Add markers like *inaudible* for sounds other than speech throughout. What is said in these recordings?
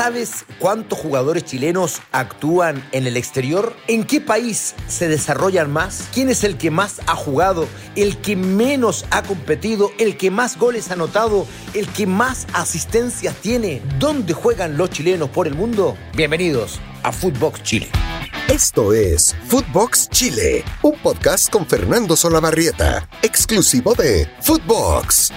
¿Sabes cuántos jugadores chilenos actúan en el exterior? ¿En qué país se desarrollan más? ¿Quién es el que más ha jugado? ¿El que menos ha competido? ¿El que más goles ha anotado? ¿El que más asistencias tiene? ¿Dónde juegan los chilenos por el mundo? Bienvenidos a Footbox Chile. Esto es Footbox Chile, un podcast con Fernando Solabarrieta, exclusivo de Footbox.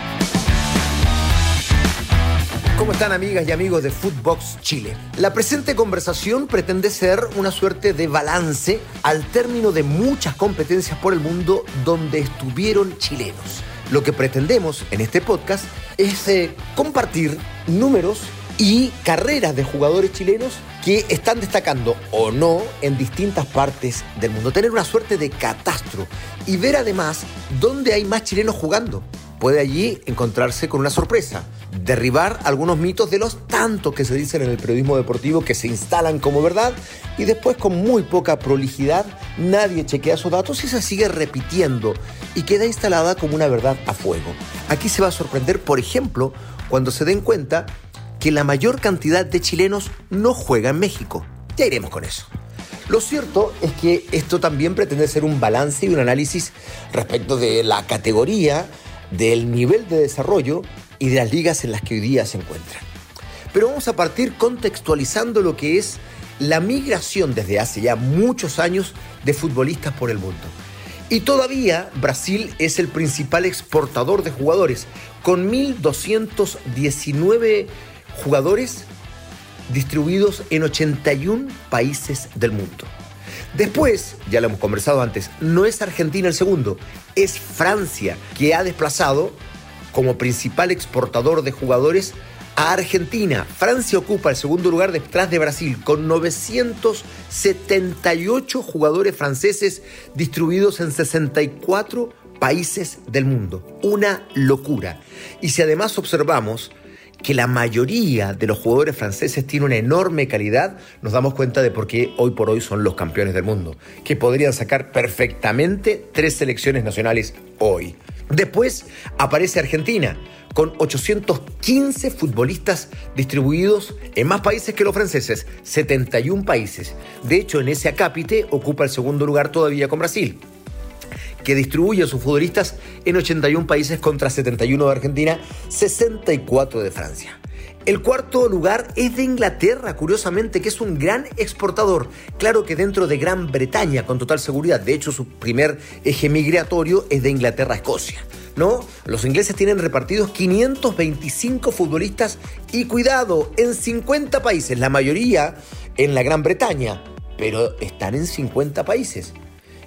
¿Cómo están amigas y amigos de Footbox Chile? La presente conversación pretende ser una suerte de balance al término de muchas competencias por el mundo donde estuvieron chilenos. Lo que pretendemos en este podcast es eh, compartir números y carreras de jugadores chilenos que están destacando o no en distintas partes del mundo. Tener una suerte de catastro y ver además dónde hay más chilenos jugando puede allí encontrarse con una sorpresa, derribar algunos mitos de los tantos que se dicen en el periodismo deportivo que se instalan como verdad y después con muy poca prolijidad nadie chequea esos datos y se sigue repitiendo y queda instalada como una verdad a fuego. Aquí se va a sorprender, por ejemplo, cuando se den cuenta que la mayor cantidad de chilenos no juega en México. Ya iremos con eso. Lo cierto es que esto también pretende ser un balance y un análisis respecto de la categoría del nivel de desarrollo y de las ligas en las que hoy día se encuentran. Pero vamos a partir contextualizando lo que es la migración desde hace ya muchos años de futbolistas por el mundo. Y todavía Brasil es el principal exportador de jugadores, con 1.219 jugadores distribuidos en 81 países del mundo. Después, ya lo hemos conversado antes, no es Argentina el segundo, es Francia, que ha desplazado como principal exportador de jugadores a Argentina. Francia ocupa el segundo lugar detrás de Brasil, con 978 jugadores franceses distribuidos en 64 países del mundo. Una locura. Y si además observamos que la mayoría de los jugadores franceses tiene una enorme calidad, nos damos cuenta de por qué hoy por hoy son los campeones del mundo, que podrían sacar perfectamente tres selecciones nacionales hoy. Después aparece Argentina, con 815 futbolistas distribuidos en más países que los franceses, 71 países. De hecho, en ese acápite ocupa el segundo lugar todavía con Brasil que distribuye a sus futbolistas en 81 países contra 71 de Argentina, 64 de Francia. El cuarto lugar es de Inglaterra, curiosamente, que es un gran exportador. Claro que dentro de Gran Bretaña, con total seguridad. De hecho, su primer eje migratorio es de Inglaterra a Escocia. ¿No? Los ingleses tienen repartidos 525 futbolistas y cuidado, en 50 países, la mayoría en la Gran Bretaña, pero están en 50 países.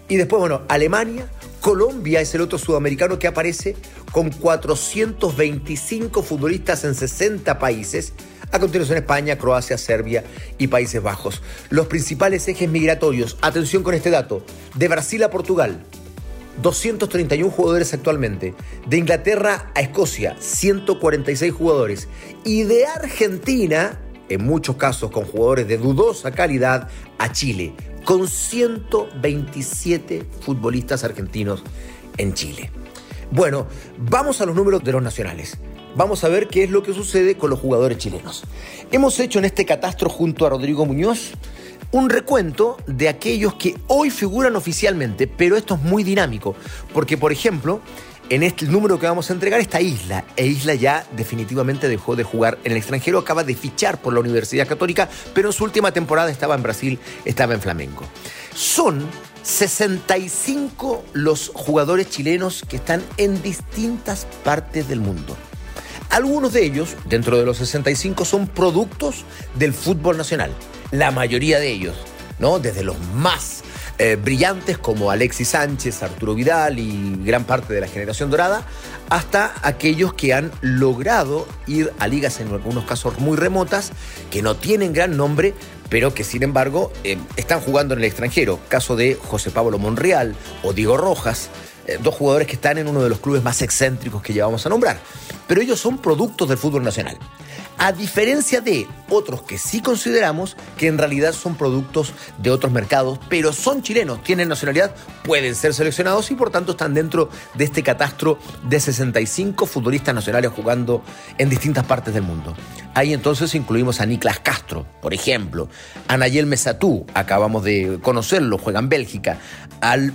Y después, bueno, Alemania, Colombia es el otro sudamericano que aparece con 425 futbolistas en 60 países. A continuación España, Croacia, Serbia y Países Bajos. Los principales ejes migratorios, atención con este dato, de Brasil a Portugal, 231 jugadores actualmente. De Inglaterra a Escocia, 146 jugadores. Y de Argentina, en muchos casos con jugadores de dudosa calidad, a Chile, con 127 futbolistas argentinos en Chile. Bueno, vamos a los números de los nacionales. Vamos a ver qué es lo que sucede con los jugadores chilenos. Hemos hecho en este catastro junto a Rodrigo Muñoz un recuento de aquellos que hoy figuran oficialmente, pero esto es muy dinámico, porque por ejemplo, en este número que vamos a entregar está Isla, e Isla ya definitivamente dejó de jugar en el extranjero, acaba de fichar por la Universidad Católica, pero en su última temporada estaba en Brasil, estaba en Flamengo. Son 65 los jugadores chilenos que están en distintas partes del mundo. Algunos de ellos, dentro de los 65, son productos del fútbol nacional. La mayoría de ellos, ¿no? Desde los más eh, brillantes como Alexis Sánchez, Arturo Vidal y gran parte de la generación dorada, hasta aquellos que han logrado ir a ligas en algunos casos muy remotas, que no tienen gran nombre, pero que sin embargo eh, están jugando en el extranjero. Caso de José Pablo Monreal o Diego Rojas, eh, dos jugadores que están en uno de los clubes más excéntricos que llevamos a nombrar. Pero ellos son productos del fútbol nacional. A diferencia de otros que sí consideramos que en realidad son productos de otros mercados, pero son chilenos, tienen nacionalidad, pueden ser seleccionados y por tanto están dentro de este catastro de 65 futbolistas nacionales jugando en distintas partes del mundo. Ahí entonces incluimos a Niklas Castro, por ejemplo, a Nayel Mesatú, acabamos de conocerlo, juega en Bélgica, al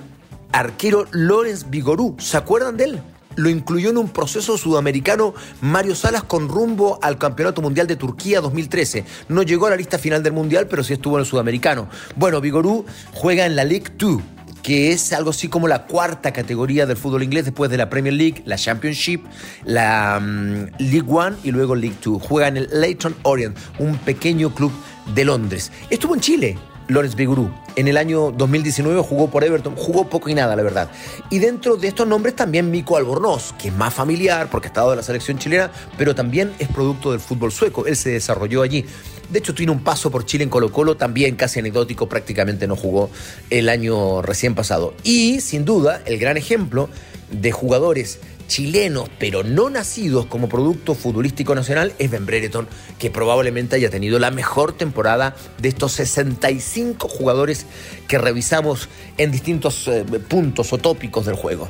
arquero Lorenz Vigorú, ¿se acuerdan de él? Lo incluyó en un proceso sudamericano Mario Salas con rumbo al Campeonato Mundial de Turquía 2013. No llegó a la lista final del Mundial, pero sí estuvo en el sudamericano. Bueno, Vigorú juega en la League 2 que es algo así como la cuarta categoría del fútbol inglés después de la Premier League, la Championship, la mm, League One y luego League 2. Juega en el Leighton Orient, un pequeño club de Londres. Estuvo en Chile, Lorenz Bigurú. En el año 2019 jugó por Everton, jugó poco y nada, la verdad. Y dentro de estos nombres también Mico Albornoz, que es más familiar porque ha estado de la selección chilena, pero también es producto del fútbol sueco. Él se desarrolló allí. De hecho, tiene un paso por Chile en Colo Colo, también casi anecdótico, prácticamente no jugó el año recién pasado. Y, sin duda, el gran ejemplo de jugadores chilenos, pero no nacidos como producto futbolístico nacional, es Ben Brereton, que probablemente haya tenido la mejor temporada de estos 65 jugadores que revisamos en distintos eh, puntos o tópicos del juego.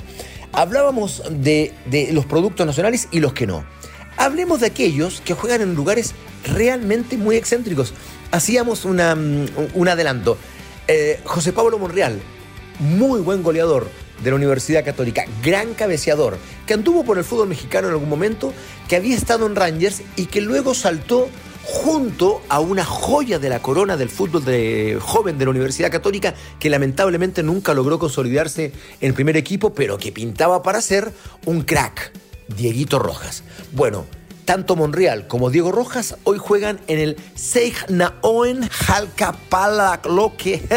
Hablábamos de, los productos nacionales y los que no. Hablemos de aquellos que juegan en lugares realmente muy excéntricos. Hacíamos mm, un adelanto. Eh, José Pablo Monreal, muy buen goleador, de la Universidad Católica, gran cabeceador, que anduvo por el fútbol mexicano en algún momento, que había estado en Rangers y que luego saltó junto a una joya de la corona del fútbol de joven de la Universidad Católica que lamentablemente nunca logró consolidarse en el primer equipo, pero que pintaba para ser un crack, Dieguito Rojas. Bueno, tanto Monreal como Diego Rojas hoy juegan en el Seignaoen Halkapalakloke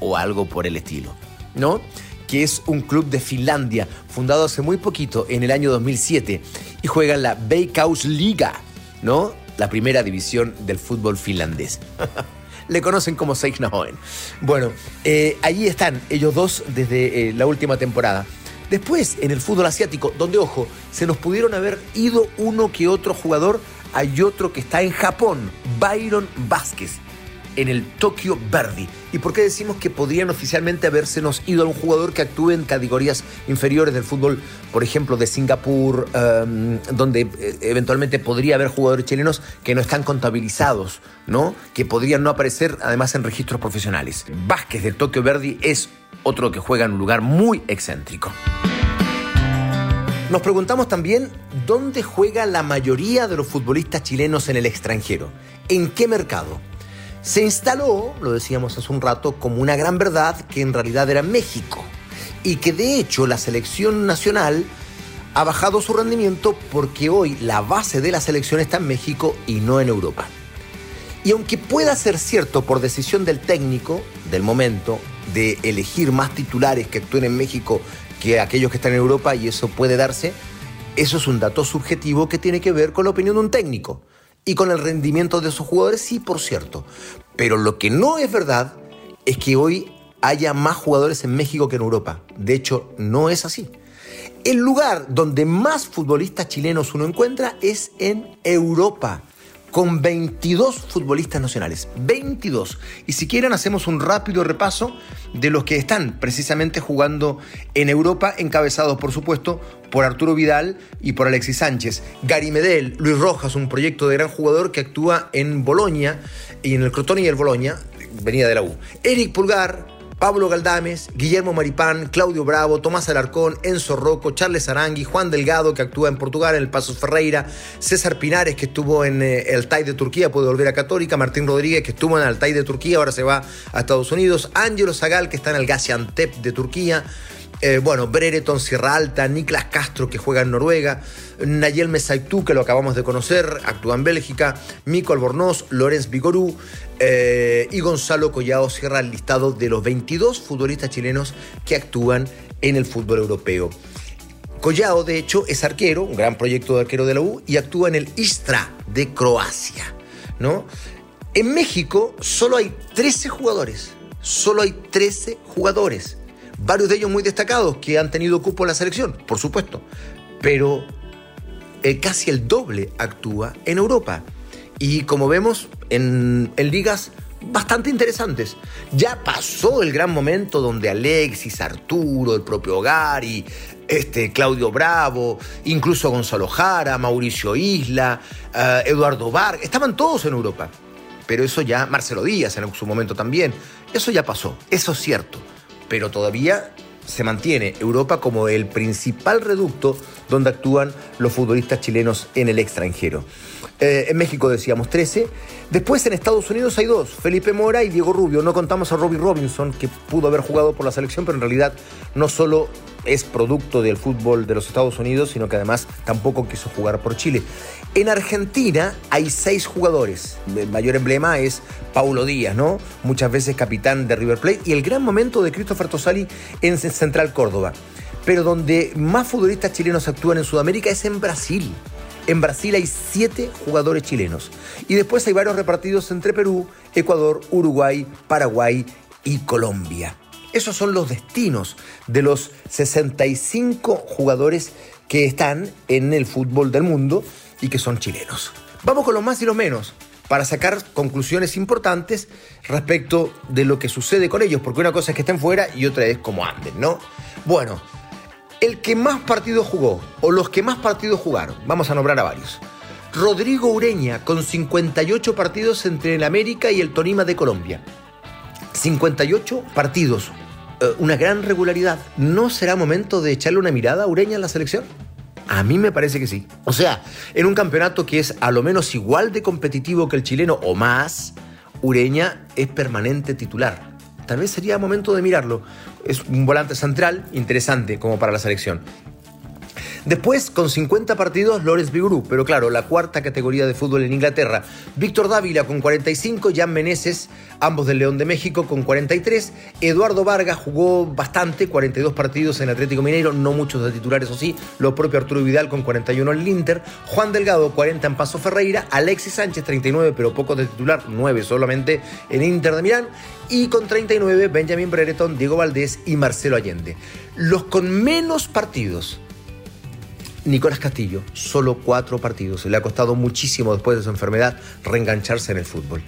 o algo por el estilo, ¿no? Que es un club de Finlandia, fundado hace muy poquito, en el año 2007, y juega en la Veikkausliga, ¿no? La primera división del fútbol finlandés. *laughs* Le conocen como Seignahoen. Bueno, eh, allí están ellos dos desde eh, la última temporada. Después, en el fútbol asiático, donde, ojo, se nos pudieron haber ido uno que otro jugador, hay otro que está en Japón, Byron Vázquez en el Tokyo Verdi. ¿Y por qué decimos que podrían oficialmente habérsenos ido a un jugador que actúe en categorías inferiores del fútbol, por ejemplo, de Singapur, em, donde eh, eventualmente podría haber jugadores chilenos que no están contabilizados, ¿no? Que podrían no aparecer además en registros profesionales. Vázquez del Tokyo Verdi es otro que juega en un lugar muy excéntrico. Nos preguntamos también dónde juega la mayoría de los futbolistas chilenos en el extranjero. ¿En qué mercado? Se instaló, lo decíamos hace un rato, como una gran verdad que en realidad era México y que de hecho la selección nacional ha bajado su rendimiento porque hoy la base de la selección está en México y no en Europa. Y aunque pueda ser cierto por decisión del técnico del momento de elegir más titulares que actúen en México que aquellos que están en Europa y eso puede darse, eso es un dato subjetivo que tiene que ver con la opinión de un técnico y con el rendimiento de sus jugadores, sí, por cierto. Pero lo que no es verdad es que hoy haya más jugadores en México que en Europa. De hecho, no es así. El lugar donde más futbolistas chilenos uno encuentra es en Europa con 22 futbolistas nacionales. 22. Y si quieren hacemos un rápido repaso de los que están precisamente jugando en Europa, encabezados por supuesto por Arturo Vidal y por Alexis Sánchez. Gary Medel, Luis Rojas, un proyecto de gran jugador que actúa en Boloña y en el Crotone y el Boloña, venía de la U. Eric Pulgar, Pablo Galdames, Guillermo Maripán, Claudio Bravo, Tomás Alarcón, Enzo Rocco, Charles Arangui, Juan Delgado, que actúa en Portugal, en el Pasos Ferreira, César Pinares, que estuvo en eh, el TAI de Turquía, puede volver a Católica, Martín Rodríguez, que estuvo en el TAI de Turquía, ahora se va a Estados Unidos, Ángelo Zagal, que está en el Gaziantep de Turquía, eh, bueno, Brereton, Sierra Alta, Niklas Castro, que juega en Noruega, Nayel Mesaitu, que lo acabamos de conocer, actúa en Bélgica, Mico Albornoz, Lorenz Vigorú eh, y Gonzalo Collao cierra el listado de los 22 futbolistas chilenos que actúan en el fútbol europeo. Collao, de hecho, es arquero, un gran proyecto de arquero de la U, y actúa en el Istra de Croacia. ¿no? En México solo hay 13 jugadores, solo hay 13 jugadores varios de ellos muy destacados que han tenido cupo en la selección, por supuesto, pero casi el doble actúa en Europa. y como vemos en, ligas bastante interesantes. Ya pasó el gran momento donde Alexis, Arturo, el propio Gary, este, Claudio Bravo, incluso Gonzalo Jara, Mauricio Isla, eh, Eduardo Vargas, estaban todos en Europa. Pero eso ya, Marcelo Díaz en su momento también, eso ya pasó, eso es cierto. Pero todavía se mantiene Europa como el principal reducto donde actúan los futbolistas chilenos en el extranjero. Eh, en México decíamos 13. Después en Estados Unidos hay dos, Felipe Mora y Diego Rubio. No contamos a Robbie Robinson, que pudo haber jugado por la selección, pero en realidad no solo es producto del fútbol de los Estados Unidos, sino que además tampoco quiso jugar por Chile. En Argentina hay seis jugadores. El mayor emblema es Paulo Díaz, ¿no? Muchas veces capitán de River Plate y el gran momento de Christopher Tosali en Central Córdoba. Pero donde más futbolistas chilenos actúan en Sudamérica es en Brasil. En Brasil hay siete jugadores chilenos. Y después hay varios repartidos entre Perú, Ecuador, Uruguay, Paraguay y Colombia. Esos son los destinos de los 65 jugadores que están en el fútbol del mundo y que son chilenos. Vamos con los más y los menos para sacar conclusiones importantes respecto de lo que sucede con ellos, porque una cosa es que estén fuera y otra es cómo anden, ¿no? Bueno, el que más partidos jugó, o los que más partidos jugaron, vamos a nombrar a varios. Rodrigo Ureña, con 58 partidos entre el América y el Tonima de Colombia. 58 partidos, eh, una gran regularidad. ¿No será momento de echarle una mirada a Ureña en la selección? A mí me parece que sí. O sea, en un campeonato que es a lo menos igual de competitivo que el chileno o más, Ureña es permanente titular. Tal vez sería momento de mirarlo. Es un volante central interesante como para la selección. Después, con 50 partidos, Lores Bigru, pero claro, la cuarta categoría de fútbol en Inglaterra. Víctor Dávila con 45, Jan Meneses, ambos del León de México, con 43. Eduardo Vargas jugó bastante, 42 partidos en Atlético Mineiro, no muchos de titulares, o sí. Lo propio Arturo Vidal con 41 en el Inter. Juan Delgado, 40 en Paso Ferreira. Alexis Sánchez, 39, pero poco de titular, 9 solamente en Inter de Milán. Y con 39, Benjamin Brereton, Diego Valdés y Marcelo Allende. Los con menos partidos Nicolás Castillo, solo cuatro partidos. Le ha costado muchísimo después de su enfermedad reengancharse en el fútbol.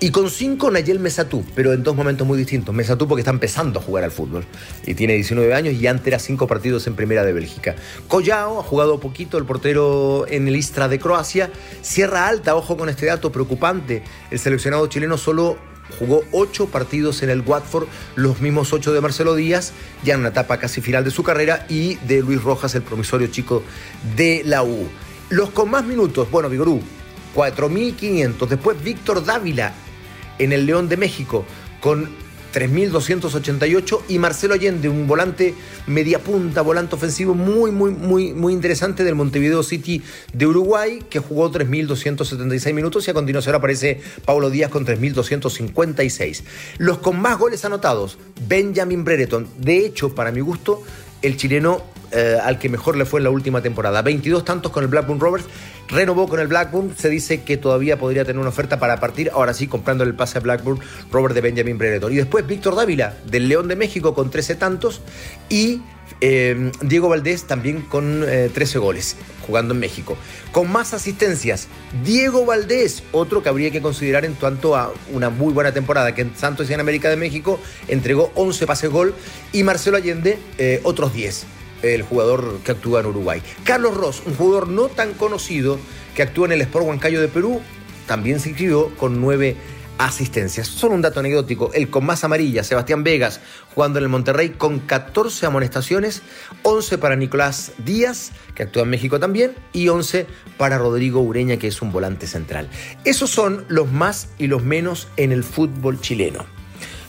Y con cinco Nayel Mesatú, pero en dos momentos muy distintos. Mesatú porque está empezando a jugar al fútbol y tiene 19 años y antes era cinco partidos en primera de Bélgica. Collao ha jugado poquito, el portero en el Istra de Croacia. Sierra Alta, ojo con este dato preocupante, el seleccionado chileno solo jugó ocho partidos en el Watford, los mismos ocho de Marcelo Díaz, ya en una etapa casi final de su carrera, y de Luis Rojas, el promisorio chico de la U. Los con más minutos, bueno, Vigorú, 4.500. Después Víctor Dávila en el León de México, con 3.288 y Marcelo Allende, un volante media punta, volante ofensivo muy, muy, muy, muy interesante del Montevideo City de Uruguay, que jugó 3.276 minutos y a continuación aparece Paulo Díaz con 3.256. Los con más goles anotados, Benjamin Brereton. De hecho, para mi gusto, el chileno eh, al que mejor le fue en la última temporada. 22 tantos con el Blackburn Rovers, renovó con el Blackburn, se dice que todavía podría tener una oferta para partir, ahora sí, comprando el pase a Blackburn, Robert de Benjamin Brereton. Y después Víctor Dávila, del León de México, con 13 tantos, y eh, Diego Valdés también con 13 eh, goles, jugando en México. Con más asistencias, Diego Valdés, otro que habría que considerar en cuanto a una muy buena temporada, que en Santos y en América de México entregó 11 pases gol, y Marcelo Allende otros 10 el jugador que actúa en Uruguay. Carlos Ross, un jugador no tan conocido que actúa en el Sport Huancayo de Perú, también se inscribió con nueve asistencias. Solo un dato anecdótico, el con más amarilla, Sebastián Vegas, jugando en el Monterrey con 14 amonestaciones, 11 para Nicolás Díaz, que actúa en México también, y 11 para Rodrigo Ureña, que es un volante central. Esos son los más y los menos en el fútbol chileno.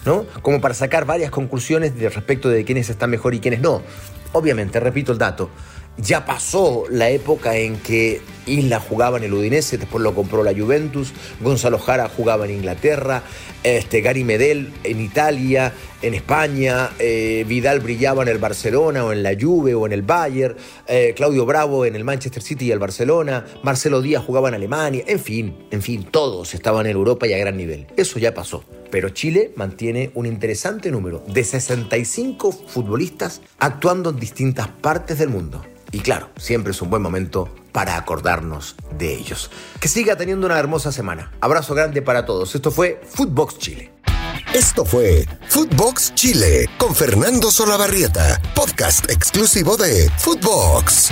¿No? Como para sacar varias conclusiones de respecto de quiénes están mejor y quiénes no. Obviamente, repito el dato, ya pasó la época en que Isla jugaba en el Udinese, después lo compró la Juventus, Gonzalo Jara jugaba en Inglaterra, este, Gary Medel en Italia, en España, eh, Vidal brillaba en el Barcelona o en la Juve o en el Bayern, eh, Claudio Bravo en el Manchester City y el Barcelona, Marcelo Díaz jugaba en Alemania, en fin, en fin, todos estaban en Europa y a gran nivel. Eso ya pasó. Pero Chile mantiene un interesante número de 65 futbolistas actuando en distintas partes del mundo. Y claro, siempre es un buen momento para acordarnos de ellos. Que siga teniendo una hermosa semana. Abrazo grande para todos. Esto fue Footbox Chile. Esto fue Footbox Chile con Fernando Solabarrieta, podcast exclusivo de Footbox.